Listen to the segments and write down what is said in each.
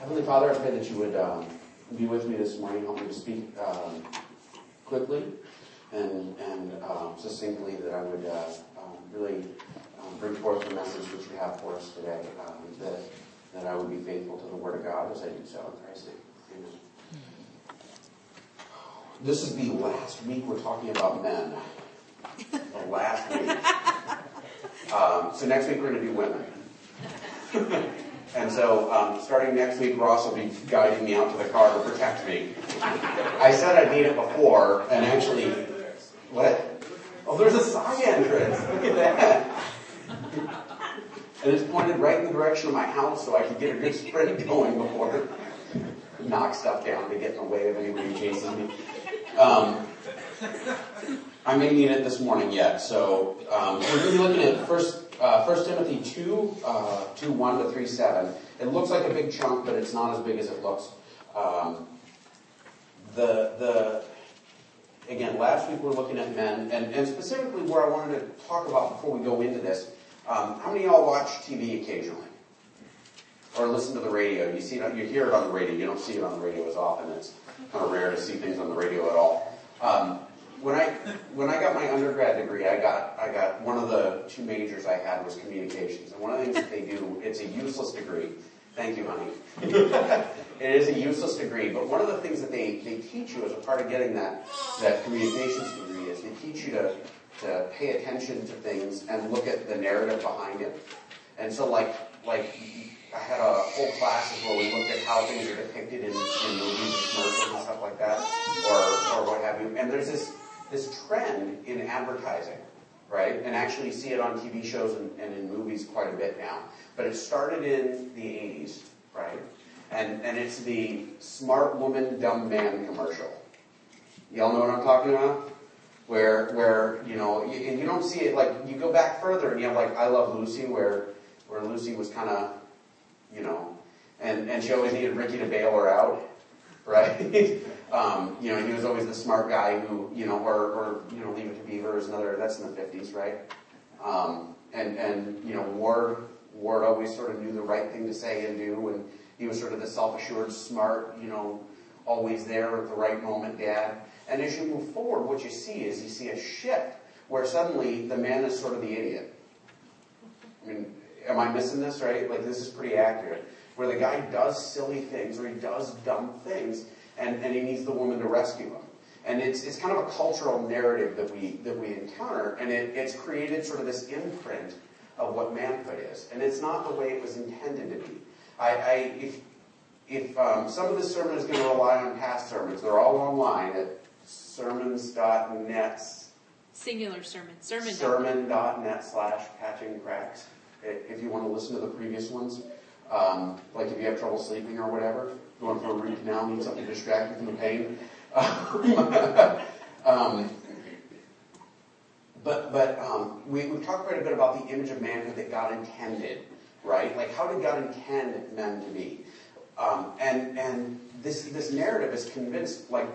Heavenly Father, I pray that you would um, be with me this morning, help me to speak um, quickly and, and um, succinctly, that I would uh, um, really um, bring forth the message which you have for us today, um, that, that I would be faithful to the Word of God as I do so in Christ's name. Amen. This is the last week we're talking about men. The last week. Um, so next week we're going to do women. And so, um, starting next week, Ross will be guiding me out to the car to protect me. I said I'd need it before, and actually, what? Oh, there's a side entrance. Look at that. And it's pointed right in the direction of my house, so I can get a good sprint going before it knocks stuff down to get in the way of anybody chasing me. Um, I may need it this morning yet, so um, we're going to be looking at first uh, 1 Timothy 2, uh, 2, 1 to 3, 7. It looks like a big chunk, but it's not as big as it looks. Um, the, the, again, last week we are looking at men, and, and specifically where I wanted to talk about before we go into this, um, how many of y'all watch TV occasionally? Or listen to the radio? You see it, you hear it on the radio. You don't see it on the radio as often. It's kind of rare to see things on the radio at all. Um, when I when I got my undergrad degree, I got I got one of the two majors I had was communications, and one of the things that they do, it's a useless degree. Thank you, honey. it is a useless degree, but one of the things that they, they teach you as a part of getting that that communications degree is they teach you to to pay attention to things and look at the narrative behind it. And so, like like I had a whole classes where we looked at how things are depicted in, in movies and commercials and stuff like that, or or what have you. And there's this this trend in advertising, right? And actually see it on TV shows and, and in movies quite a bit now. But it started in the 80s, right? And, and it's the smart woman, dumb man commercial. Y'all know what I'm talking about? Where, where, you know, you, and you don't see it like, you go back further and you have like I Love Lucy where, where Lucy was kind of, you know, and, and she always needed Ricky to bail her out, right? Um, you know, he was always the smart guy who, you know, or, or you know, Leave It to Beaver is another. That's in the fifties, right? Um, and and you know, Ward Ward always sort of knew the right thing to say and do, and he was sort of the self-assured, smart, you know, always there at the right moment, dad. And as you move forward, what you see is you see a shift where suddenly the man is sort of the idiot. I mean, am I missing this right? Like this is pretty accurate. Where the guy does silly things or he does dumb things and, and he needs the woman to rescue him. And it's, it's kind of a cultural narrative that we, that we encounter, and it, it's created sort of this imprint of what manhood is. And it's not the way it was intended to be. I, I if, if um, some of this sermon is going to rely on past sermons, they're all online at sermons.net. Singular sermon. Sermon. Sermon.net slash patching cracks. If you want to listen to the previous ones, um, like if you have trouble sleeping or whatever, going for a root canal, need something to distract you from the pain. um, but but um, we, we've talked quite a bit about the image of manhood that God intended, right? Like how did God intend men to be? Um, and and this this narrative has convinced, like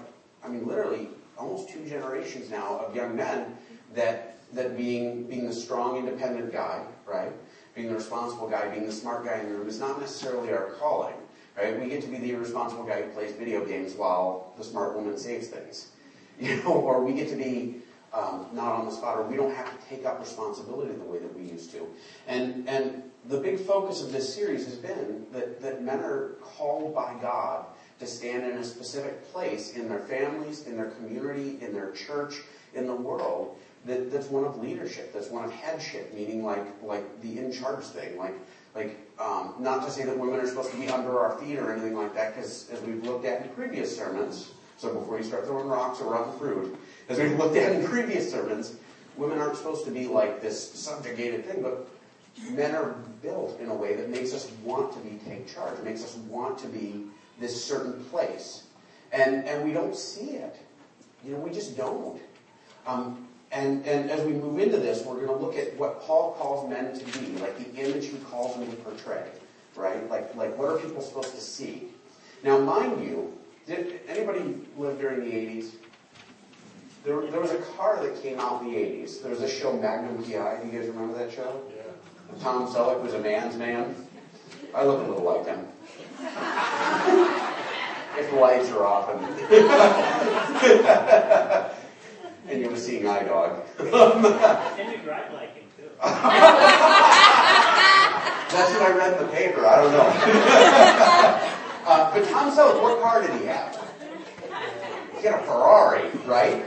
I mean, literally almost two generations now of young men that that being being the strong, independent guy, right, being the responsible guy, being the smart guy in the room is not necessarily our calling. Right? We get to be the irresponsible guy who plays video games while the smart woman saves things. You know, or we get to be um, not on the spot, or we don't have to take up responsibility the way that we used to. And and the big focus of this series has been that, that men are called by God to stand in a specific place in their families, in their community, in their church, in the world, that, that's one of leadership, that's one of headship, meaning like like the in charge thing, like like um, not to say that women are supposed to be under our feet or anything like that, because as we've looked at in previous sermons, so before you start throwing rocks rotten fruit, as we've looked at in previous sermons, women aren't supposed to be like this subjugated thing, but men are built in a way that makes us want to be take charge, makes us want to be this certain place. And, and we don't see it. You know, we just don't. Um, and, and as we move into this, we're going to look at what Paul calls men to be, like the image he calls them to portray, right? Like, like what are people supposed to see? Now, mind you, did anybody live during the 80s? There, there was a car that came out in the 80s. There was a show, Magnum PI. Do you guys remember that show? Yeah. Tom Selleck was a man's man. I look a little like him. If lights are off and, and you were seeing eye dog. And you drive like him too. That's what I read in the paper. I don't know. uh, but Tom Selleck, what car did he have? He had a Ferrari, right?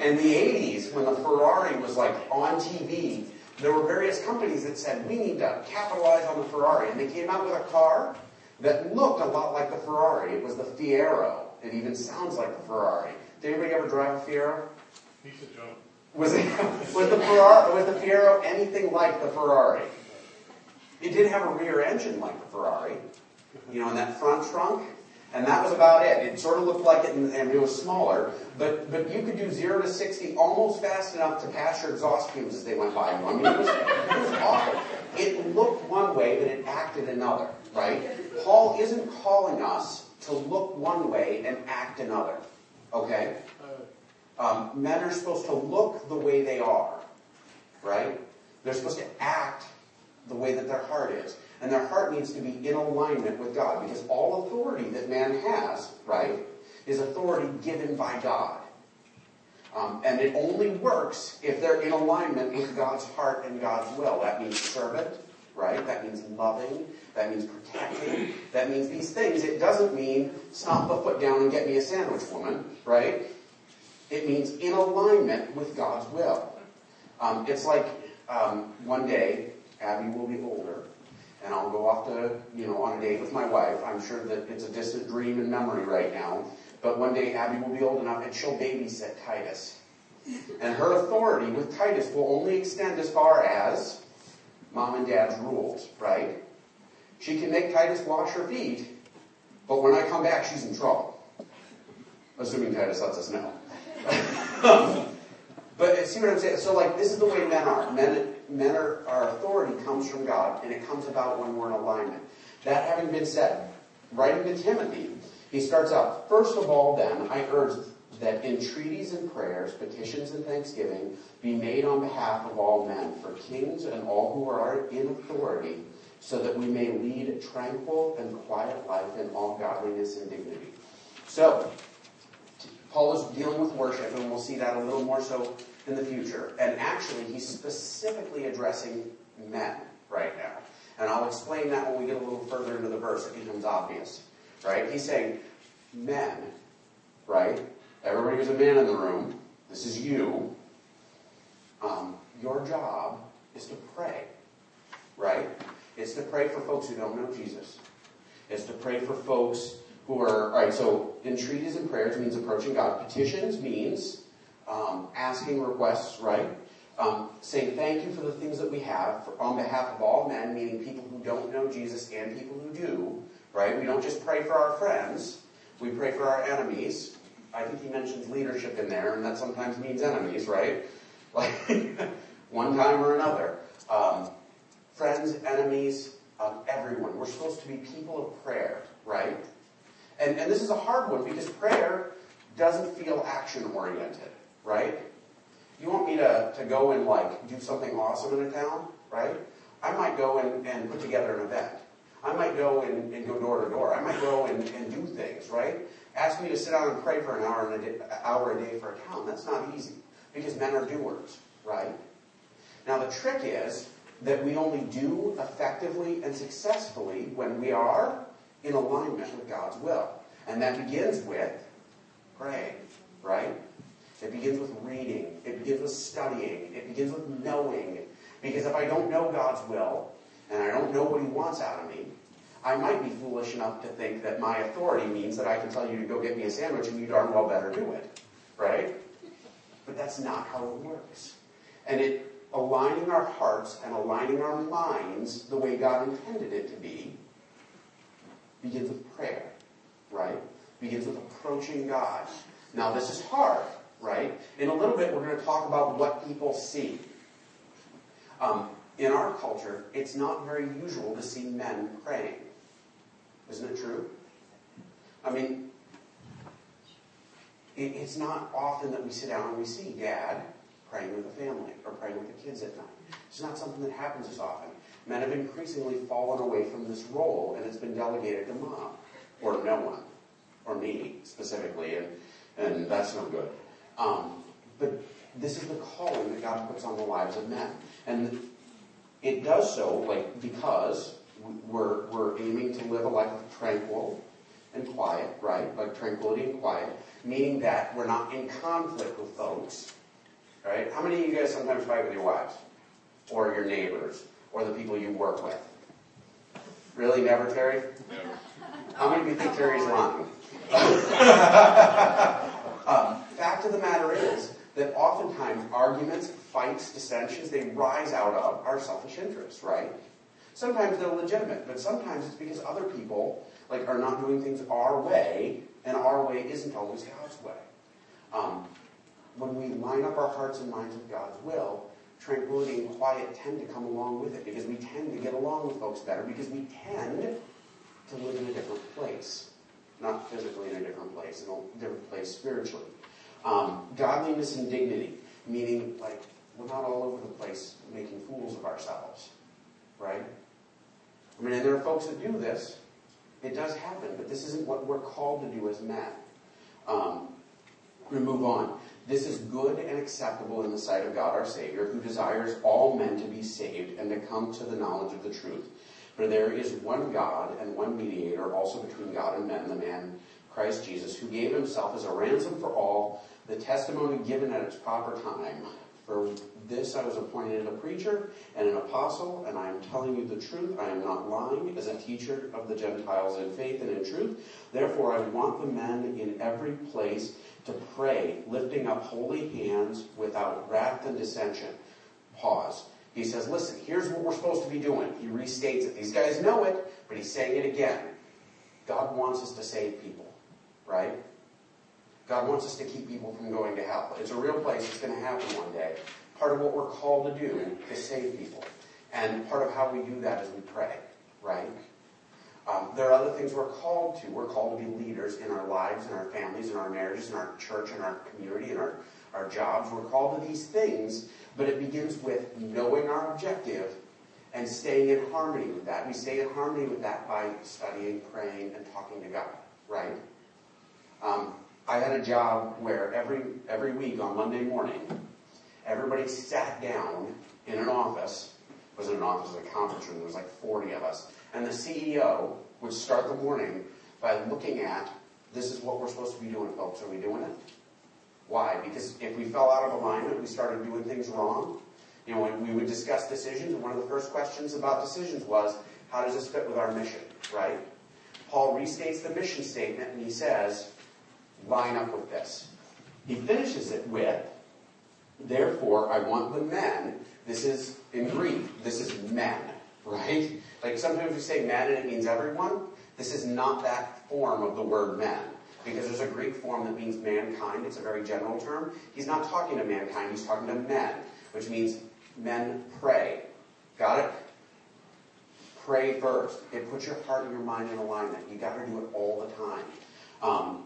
In the 80s, when the Ferrari was like on TV, there were various companies that said, we need to capitalize on the Ferrari. And they came out with a car that looked a lot like the Ferrari. It was the Fiero. It even sounds like the Ferrari. Did anybody ever drive a Fiero? Piece of junk. Was it was the Ferrari was the Fiero anything like the Ferrari? It did have a rear engine like the Ferrari, you know, in that front trunk, and that was about it. It sort of looked like it, and, and it was smaller, but but you could do zero to sixty almost fast enough to pass your exhaust fumes as they went by you. I mean, it was it was awful. It looked one way, but it acted another. Right? Paul isn't calling us to look one way and act another. Okay? Um, men are supposed to look the way they are, right? They're supposed to act the way that their heart is. And their heart needs to be in alignment with God because all authority that man has, right, is authority given by God. Um, and it only works if they're in alignment with God's heart and God's will. That means servant, right? That means loving. That means protecting. That means these things. It doesn't mean stomp a foot down and get me a sandwich, woman, right? It means in alignment with God's will. Um, it's like um, one day, Abby will be older, and I'll go off to, you know, on a date with my wife. I'm sure that it's a distant dream and memory right now, but one day Abby will be old enough and she'll babysit Titus. And her authority with Titus will only extend as far as mom and dad's rules, right? She can make Titus wash her feet, but when I come back, she's in trouble. Assuming Titus lets us know. but see what I'm saying? So, like, this is the way men are. Men, men are, our authority comes from God, and it comes about when we're in alignment. That having been said, writing to Timothy, he starts out, First of all, then, I urge that entreaties and prayers, petitions and thanksgiving be made on behalf of all men, for kings and all who are in authority, so that we may lead a tranquil and quiet life in all godliness and dignity. So, Paul is dealing with worship, and we'll see that a little more so in the future. And actually, he's specifically addressing men right now. And I'll explain that when we get a little further into the verse. It becomes obvious. Right? He's saying, men, right? Everybody who's a man in the room, this is you. Um, your job is to pray. Right? It's to pray for folks who don't know Jesus. It's to pray for folks who are, all right, so entreaties and prayers means approaching God. Petitions means um, asking requests, right? Um, saying thank you for the things that we have for, on behalf of all men, meaning people who don't know Jesus and people who do, right? We don't just pray for our friends, we pray for our enemies. I think he mentions leadership in there, and that sometimes means enemies, right? Like one time or another. Um, friends, enemies, um, everyone. We're supposed to be people of prayer, right? And, and this is a hard one because prayer doesn't feel action oriented, right? You want me to, to go and like do something awesome in a town, right? I might go and, and put together an event. I might go and, and go door to door. I might go and, and do things, right? Ask me to sit down and pray for an hour, and a day, hour a day for a town. That's not easy because men are doers, right? Now the trick is that we only do effectively and successfully when we are in alignment with God's will. And that begins with praying, right? It begins with reading. It begins with studying. It begins with knowing. Because if I don't know God's will, and I don't know what He wants out of me, I might be foolish enough to think that my authority means that I can tell you to go get me a sandwich and you darn well better do it. Right? But that's not how it works. And it aligning our hearts and aligning our minds the way God intended it to be begins with prayer, right? Begins with approaching God. Now, this is hard, right? In a little bit, we're going to talk about what people see. Um, in our culture, it's not very usual to see men praying. Isn't it true? I mean, it, it's not often that we sit down and we see dad praying with the family or praying with the kids at night. It's not something that happens as often. Men have increasingly fallen away from this role and it's been delegated to mom or no one or me specifically, and, and that's no good. Um, but this is the calling that God puts on the lives of men. And it does so, like, because we're, we're aiming to live a life of tranquil and quiet, right? Like tranquility and quiet, meaning that we're not in conflict with folks, right? How many of you guys sometimes fight with your wives? Or your neighbors? Or the people you work with? Really, never, Terry? Never. How many of you think Terry's lying? uh, fact of the matter is that oftentimes arguments, fights, dissensions, they rise out of our selfish interests, right? Sometimes they're legitimate, but sometimes it's because other people like are not doing things our way, and our way isn't always God's way. Um, when we line up our hearts and minds with God's will, tranquility and quiet tend to come along with it because we tend to get along with folks better because we tend to live in a different place. Not physically in a different place, in a different place spiritually. Um, godliness and dignity, meaning like we're not all over the place making fools of ourselves, right? I mean, and there are folks that do this. It does happen, but this isn't what we're called to do as men. Um, we move on. This is good and acceptable in the sight of God our Savior, who desires all men to be saved and to come to the knowledge of the truth. For there is one God and one mediator also between God and men, the man Christ Jesus, who gave himself as a ransom for all, the testimony given at its proper time. For this I was appointed a preacher and an apostle, and I am telling you the truth. I am not lying as a teacher of the Gentiles in faith and in truth. Therefore, I want the men in every place to pray, lifting up holy hands without wrath and dissension. Pause. He says, listen, here's what we're supposed to be doing. He restates it. These guys know it, but he's saying it again. God wants us to save people, right? God wants us to keep people from going to hell. It's a real place. It's going to happen one day. Part of what we're called to do is save people. And part of how we do that is we pray, right? Um, there are other things we're called to. We're called to be leaders in our lives, in our families, in our marriages, in our church, in our community, in our, our jobs. We're called to these things, but it begins with knowing our objective and staying in harmony with that. We stay in harmony with that by studying, praying, and talking to God, right? Um, I had a job where every every week on Monday morning, everybody sat down in an office. It wasn't an office, it was a conference room. There was like 40 of us, and the CEO would start the morning by looking at this is what we're supposed to be doing, folks. Are we doing it? Why? Because if we fell out of alignment, we started doing things wrong. You know, we would discuss decisions, and one of the first questions about decisions was, how does this fit with our mission, right? Paul restates the mission statement, and he says, line up with this. He finishes it with, therefore, I want the men, this is in Greek, this is men, right? Like sometimes we say men and it means everyone. This is not that form of the word men. Because there's a Greek form that means mankind. It's a very general term. He's not talking to mankind, he's talking to men, which means men pray. Got it? Pray first. It puts your heart and your mind in alignment. You got to do it all the time. Um,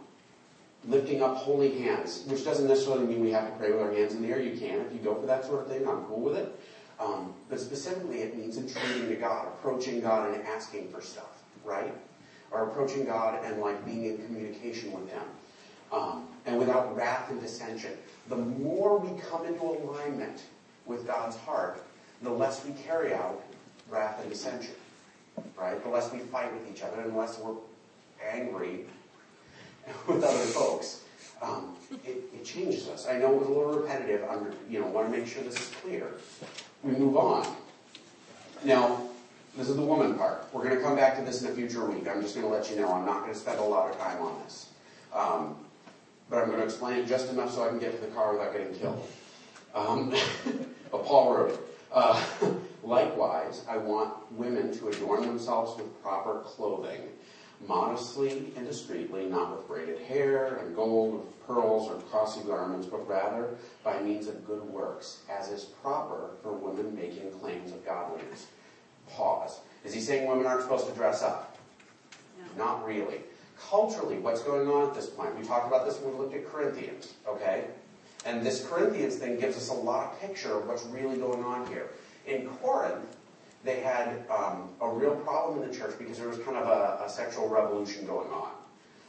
lifting up holy hands, which doesn't necessarily mean we have to pray with our hands in the air. You can if you go for that sort of thing. I'm cool with it. Um, but specifically, it means entreating to God, approaching God and asking for stuff, right? Or approaching God and like being in communication with Him, um, and without wrath and dissension. The more we come into alignment with God's heart, the less we carry out wrath and dissension, right? The less we fight with each other, and the less we're angry with other folks. Um, it, it, changes us. I know it was a little repetitive. I'm, you know, want to make sure this is clear. We move on. Now, this is the woman part. We're going to come back to this in a future week. I'm just going to let you know I'm not going to spend a lot of time on this. Um, but I'm going to explain it just enough so I can get to the car without getting killed. Um, but Paul wrote it. Uh, Likewise, I want women to adorn themselves with proper clothing modestly and discreetly, not with braided hair and gold, with pearls or costly garments, but rather by means of good works, as is proper for women making claims of godliness. Pause. Is he saying women aren't supposed to dress up? No. Not really. Culturally, what's going on at this point? We talked about this when we looked at Corinthians, okay? And this Corinthians thing gives us a lot of picture of what's really going on here. In Corinth, they had um, a real problem in the church because there was kind of a, a sexual revolution going on.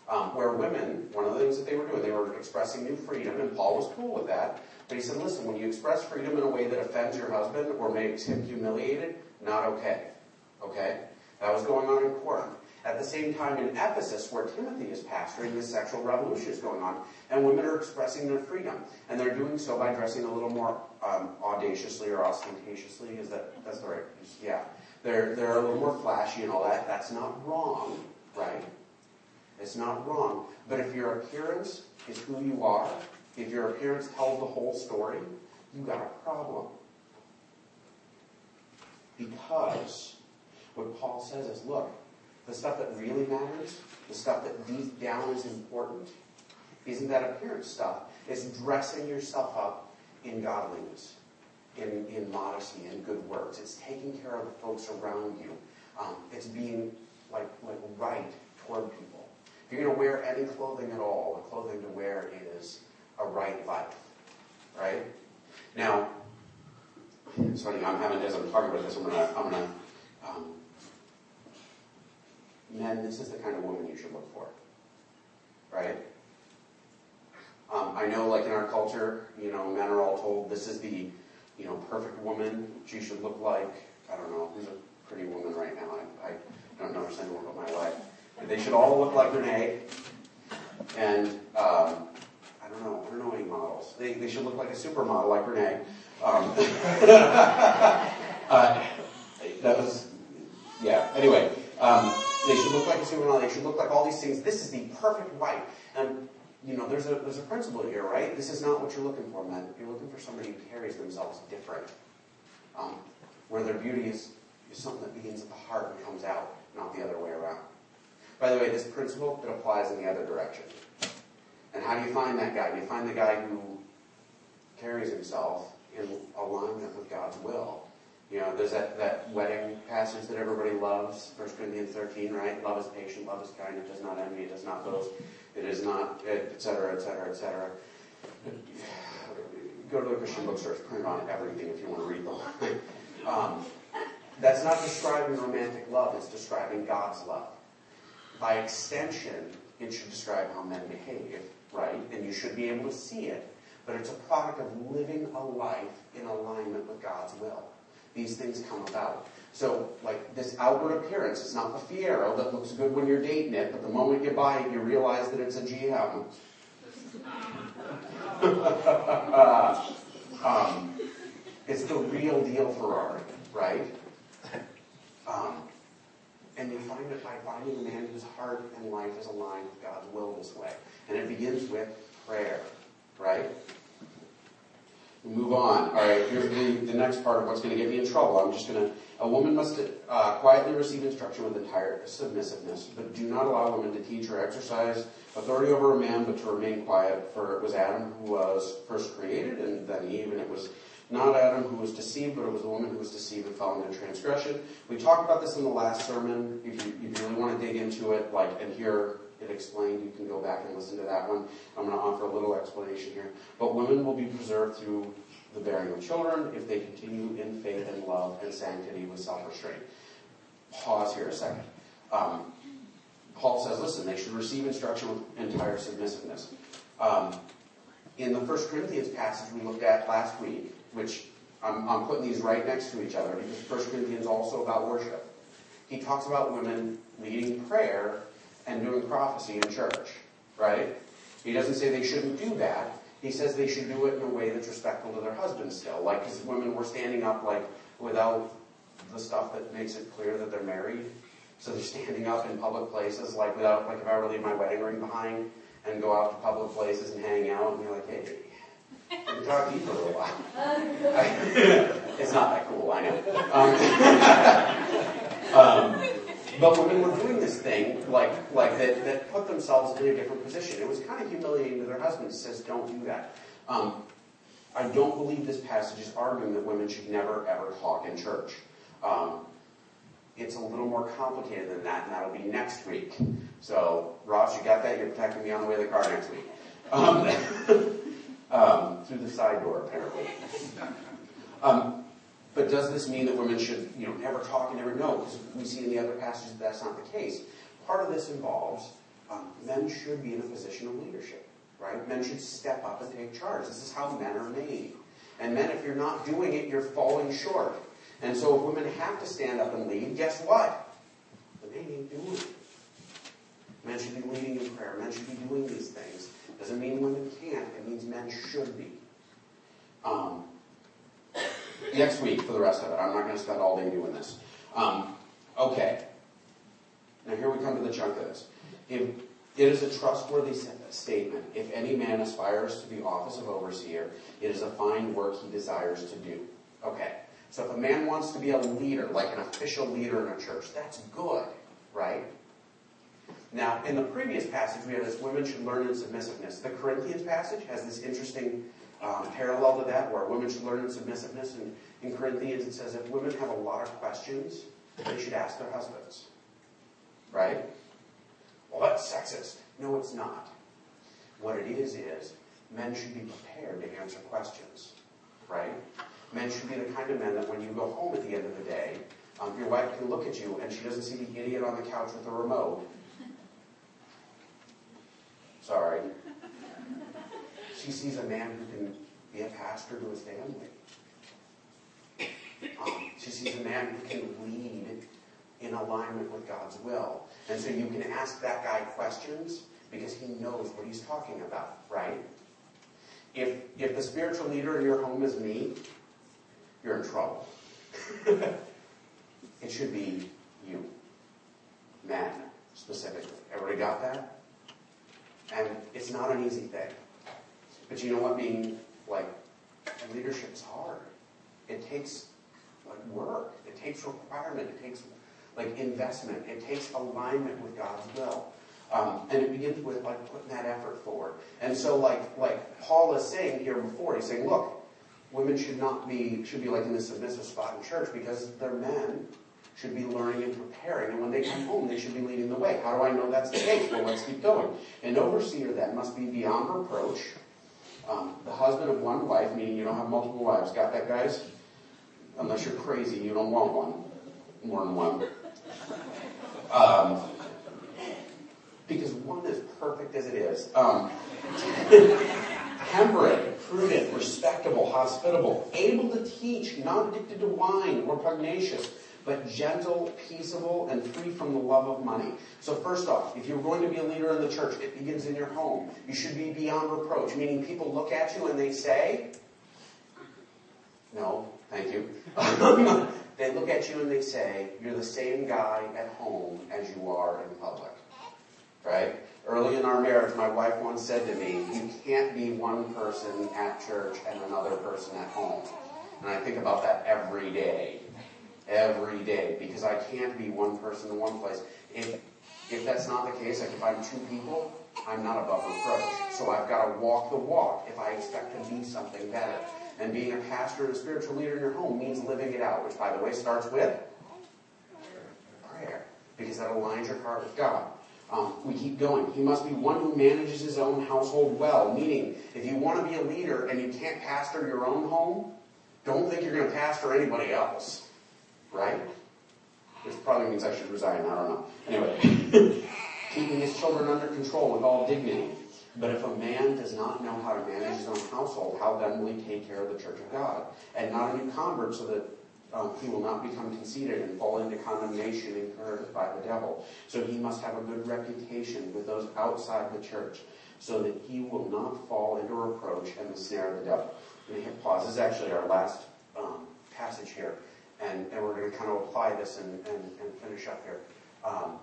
Um, where women, one of the things that they were doing, they were expressing new freedom, and Paul was cool with that. But he said, listen, when you express freedom in a way that offends your husband or makes him humiliated, not okay. Okay? That was going on in Corinth. At the same time, in Ephesus, where Timothy is pastoring, this sexual revolution is going on, and women are expressing their freedom, and they're doing so by dressing a little more um, audaciously or ostentatiously. Is that that's the right? Yeah, they're they're a little more flashy and all that. That's not wrong, right? It's not wrong. But if your appearance is who you are, if your appearance tells the whole story, you got a problem. Because what Paul says is, look, the stuff that really matters, the stuff that deep down is important, isn't that appearance stuff. It's dressing yourself up in godliness, in, in modesty, in good works. It's taking care of the folks around you. Um, it's being like, like right toward people. If you're going to wear any clothing at all, the clothing to wear is a right life. Right? Now, funny, I'm having, as I'm talking about this, I'm to, I'm to um, men, this is the kind of woman you should look for. Right? Um, I know, like in our culture, you know, men are all told this is the, you know, perfect woman. She should look like, I don't know, who's a pretty woman right now? I, I don't notice anyone but my wife. They should all look like Renee. And um, I don't know, I don't models. They, they should look like a supermodel like Renee. Um, uh, that was, yeah. Anyway, um, they should look like a supermodel. They should look like all these things. This is the perfect wife. And you know, there's a there's a principle here, right? This is not what you're looking for, men. You're looking for somebody who carries themselves different, um, where their beauty is is something that begins at the heart and comes out, not the other way around. By the way, this principle it applies in the other direction. And how do you find that guy? You find the guy who carries himself in alignment with God's will. You know, there's that, that wedding passage that everybody loves, 1 Corinthians 13, right? Love is patient, love is kind, it does not envy, it does not boast, it is not, et cetera, et cetera, et cetera. Go to the Christian bookstore, it's printed on everything if you want to read the thing. Um, that's not describing romantic love, it's describing God's love. By extension, it should describe how men behave, right? And you should be able to see it, but it's a product of living a life in alignment with God's will these things come about. So, like this outward appearance, it's not the Fiero that looks good when you're dating it, but the moment you buy it, you realize that it's a GM. um, it's the real deal Ferrari, right? Um, and you find it by finding a man whose heart and life is aligned with God's will this way. And it begins with prayer, right? Move on. All right, here's the, the next part of what's going to get me in trouble. I'm just going to. A woman must uh, quietly receive instruction with entire submissiveness, but do not allow women to teach or exercise authority over a man, but to remain quiet. For it was Adam who was first created, and then Eve, and it was not Adam who was deceived, but it was the woman who was deceived and fell into transgression. We talked about this in the last sermon. If you, if you really want to dig into it, like and hear it explained, you can go back and listen to that one. I'm going to offer a little explanation here. But women will be preserved through the bearing of children if they continue in faith and love and sanctity with self-restraint. Pause here a second. Um, Paul says, listen, they should receive instruction with entire submissiveness. Um, in the First Corinthians passage we looked at last week, which I'm, I'm putting these right next to each other because First Corinthians also about worship. He talks about women leading prayer and doing prophecy in church, right? He doesn't say they shouldn't do that. He says they should do it in a way that's respectful to their husbands still. Like, because women were standing up, like, without the stuff that makes it clear that they're married. So they're standing up in public places, like, without, like, if I were to leave my wedding ring behind and go out to public places and hang out, and you're like, hey, we talk to you for a little while. it's not that cool, I know. Um, um, but women were doing this thing, like, like that, that put themselves in a different position. It was kind of humiliating to their husbands. It says, don't do that. Um, I don't believe this passage is arguing that women should never, ever talk in church. Um, it's a little more complicated than that, and that'll be next week. So, Ross, you got that? You're protecting me on the way to the car next week. Um, um, through the side door, apparently. But does this mean that women should, you know, never talk and never know? Because we see in the other passages that that's not the case. Part of this involves um, men men should be in a position of leadership, right? Men should step up and take charge. This is how men are made. And men, if you're not doing it, you're falling short. And so if women have to stand up and lead, guess what? The men ain't doing it. Men should be leading in prayer. Men should be doing these things. Doesn't mean women can't. It means men should be. Um, next week for the rest of it. I'm not going to spend all day doing this. Um, okay. Now here we come to the chunk of this. If it is a trustworthy statement. If any man aspires to the office of overseer, it is a fine work he desires to do. Okay. So if a man wants to be a leader, like an official leader in a church, that's good, right? Now, in the previous passage, we had this women should learn in submissiveness. The Corinthians passage has this interesting um, parallel to that, where women should learn in submissiveness. And in Corinthians, it says if women have a lot of questions, they should ask their husbands. Right? Well, that's sexist. No, it's not. What it is, is men should be prepared to answer questions. Right? Men should be the kind of men that when you go home at the end of the day, um, your wife can look at you and she doesn't see the idiot on the couch with the remote. She sees a man who can be a pastor to his family. Um, she sees a man who can lead in alignment with God's will. And so you can ask that guy questions because he knows what he's talking about, right? If, if the spiritual leader in your home is me, you're in trouble. it should be you. Men, specifically. Everybody got that? And it's not an easy thing. But you know what? Being like leadership's hard. It takes like work. It takes requirement. It takes like investment. It takes alignment with God's will. Um, and it begins with like putting that effort forward. And so like like Paul is saying here before, he's saying, look, women should not be should be like in this submissive spot in church because they're men should be learning and preparing. And when they come home, they should be leading the way. How do I know that's the case? Well, let's keep going. An overseer that must be beyond reproach, um, the husband of one wife, meaning you don't have multiple wives. Got that, guys? Unless you're crazy, you don't want one, more than one. Um, because one is perfect as it is. Um, temperate, prudent, respectable, hospitable, able to teach, not addicted to wine or pugnacious, but gentle, peaceable, and free from the love of money. So first off, if you're going to be a leader in the church, it begins in your home. You should be beyond reproach, meaning people look at you and they say, no, thank you. they look at you and they say, you're the same guy at home as you are in public. Right? Early in our marriage, my wife once said to me, you can't be one person at church and another person at home. And I think about that every day every day because I can't be one person in one place. If, if that's not the case, like if I'm two people, I'm not above reproach. So I've got to walk the walk if I expect to be something better. And being a pastor and a spiritual leader in your home means living it out, which by the way starts with prayer because that aligns your heart with God. Um, we keep going. He must be one who manages his own household well. Meaning, if you want to be a leader and you can't pastor your own home, don't think you're going to pastor anybody else right? Which probably means I should resign, I don't know. Anyway, keeping his children under control with all dignity. But if a man does not know how to manage his own household, how then will he take care of the church of God? And not a new convert so that um, he will not become conceited and fall into condemnation incurred by the devil. So he must have a good reputation with those outside the church so that he will not fall into reproach and the snare of the devil. Let me hit pause. This is actually our last um, passage here and, and we're going to kind of apply this and, and, and finish up here. Um,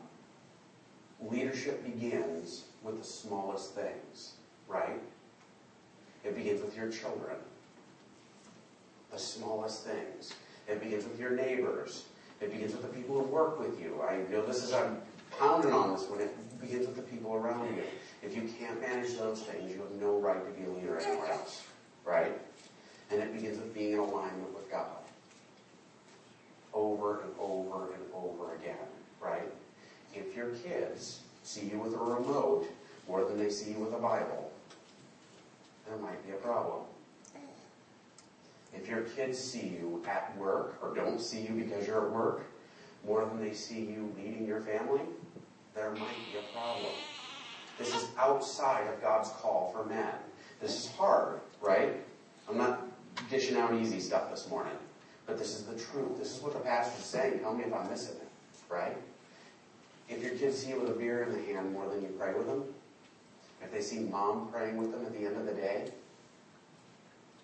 leadership begins with the smallest things, right? It begins with your children. The smallest things. It begins with your neighbors. It begins with the people who work with you. I know this is, I'm pounding on this one. It begins with the people around you. If you can't manage those things, you have no right to be a leader anywhere else, right? And it begins with being in alignment with God over and over and over again, right? If your kids see you with a remote more than they see you with a Bible, there might be a problem. If your kids see you at work or don't see you because you're at work more than they see you leading your family, there might be a problem. This is outside of God's call for men. This is hard, right? I'm not dishing out easy stuff this morning, but this is the truth. This is what the pastor is saying. Tell me if I'm missing it, right? If your kids see you with a beer in the hand more than you pray with them, if they see mom praying with them at the end of the day,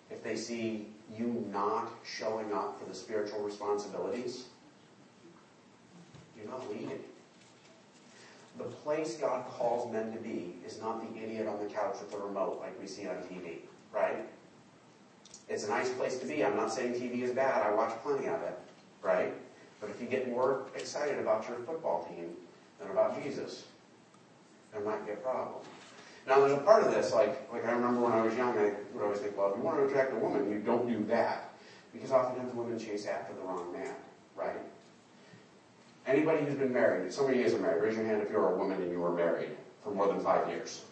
if they see you not showing up for the spiritual responsibilities, you're not leading. The place God calls men to be is not the idiot on the couch with the remote like we see on TV, right? It's a nice place to be. I'm not saying TV is bad. I watch plenty of it, right? But if you get more excited about your football team than about Jesus, there might be a problem. Now, there's a part of this, like, like I remember when I was young, I would always think, well, if you want to attract a woman, you don't do that. Because oftentimes women chase after the wrong man, right? Anybody who's been married, some of you guys are married, raise your hand if you're a woman and you were married for more than five years.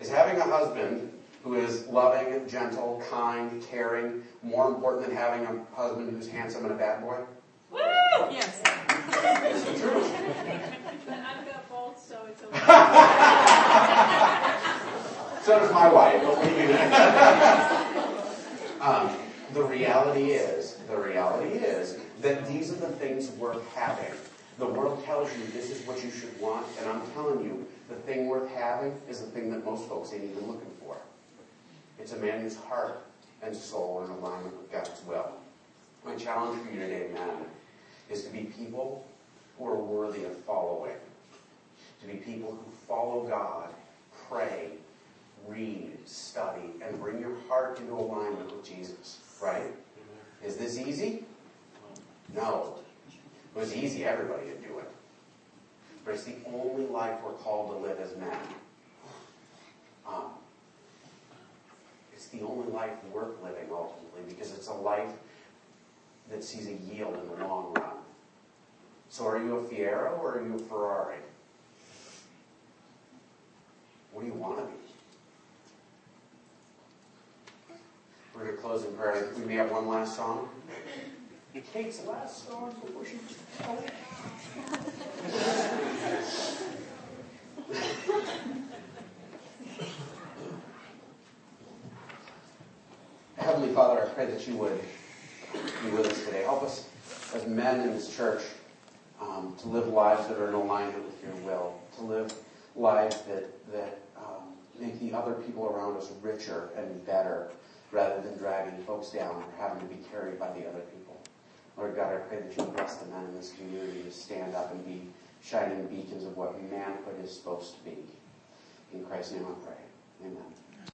Is having a husband who is loving, gentle, kind, caring more important than having a husband who's handsome and a bad boy? Woo! Yes. It's the truth. But I've got both, so does my wife. um, the reality is, the reality is that these are the things worth having. The world tells you this is what you should want, and I'm telling you, the thing worth having is the thing that most folks ain't even looking for. It's a man whose heart and soul are in alignment with God's will. My challenge for you today, man, is to be people who are worthy of following. To be people who follow God, pray, read, study, and bring your heart into alignment with Jesus. Right? Is this easy? No. If it was easy, everybody would do it. But it's the only life we're called to live as men. Um, it's the only life worth living ultimately because it's a life that sees a yield in the long run. So are you a Fiero or are you a Ferrari? What do you want to be? We're going to close in prayer. We may have one last song. Kate's last song before she. Heavenly Father, I pray that you would be with us today. Help us as men in this church um, to live lives that are in alignment with your will, to live lives that, that um, make the other people around us richer and better rather than dragging folks down or having to be carried by the other people. Lord God, I pray that you bless the men in this community to stand up and be shining beacons of what manhood is supposed to be. In Christ's name I pray. Amen.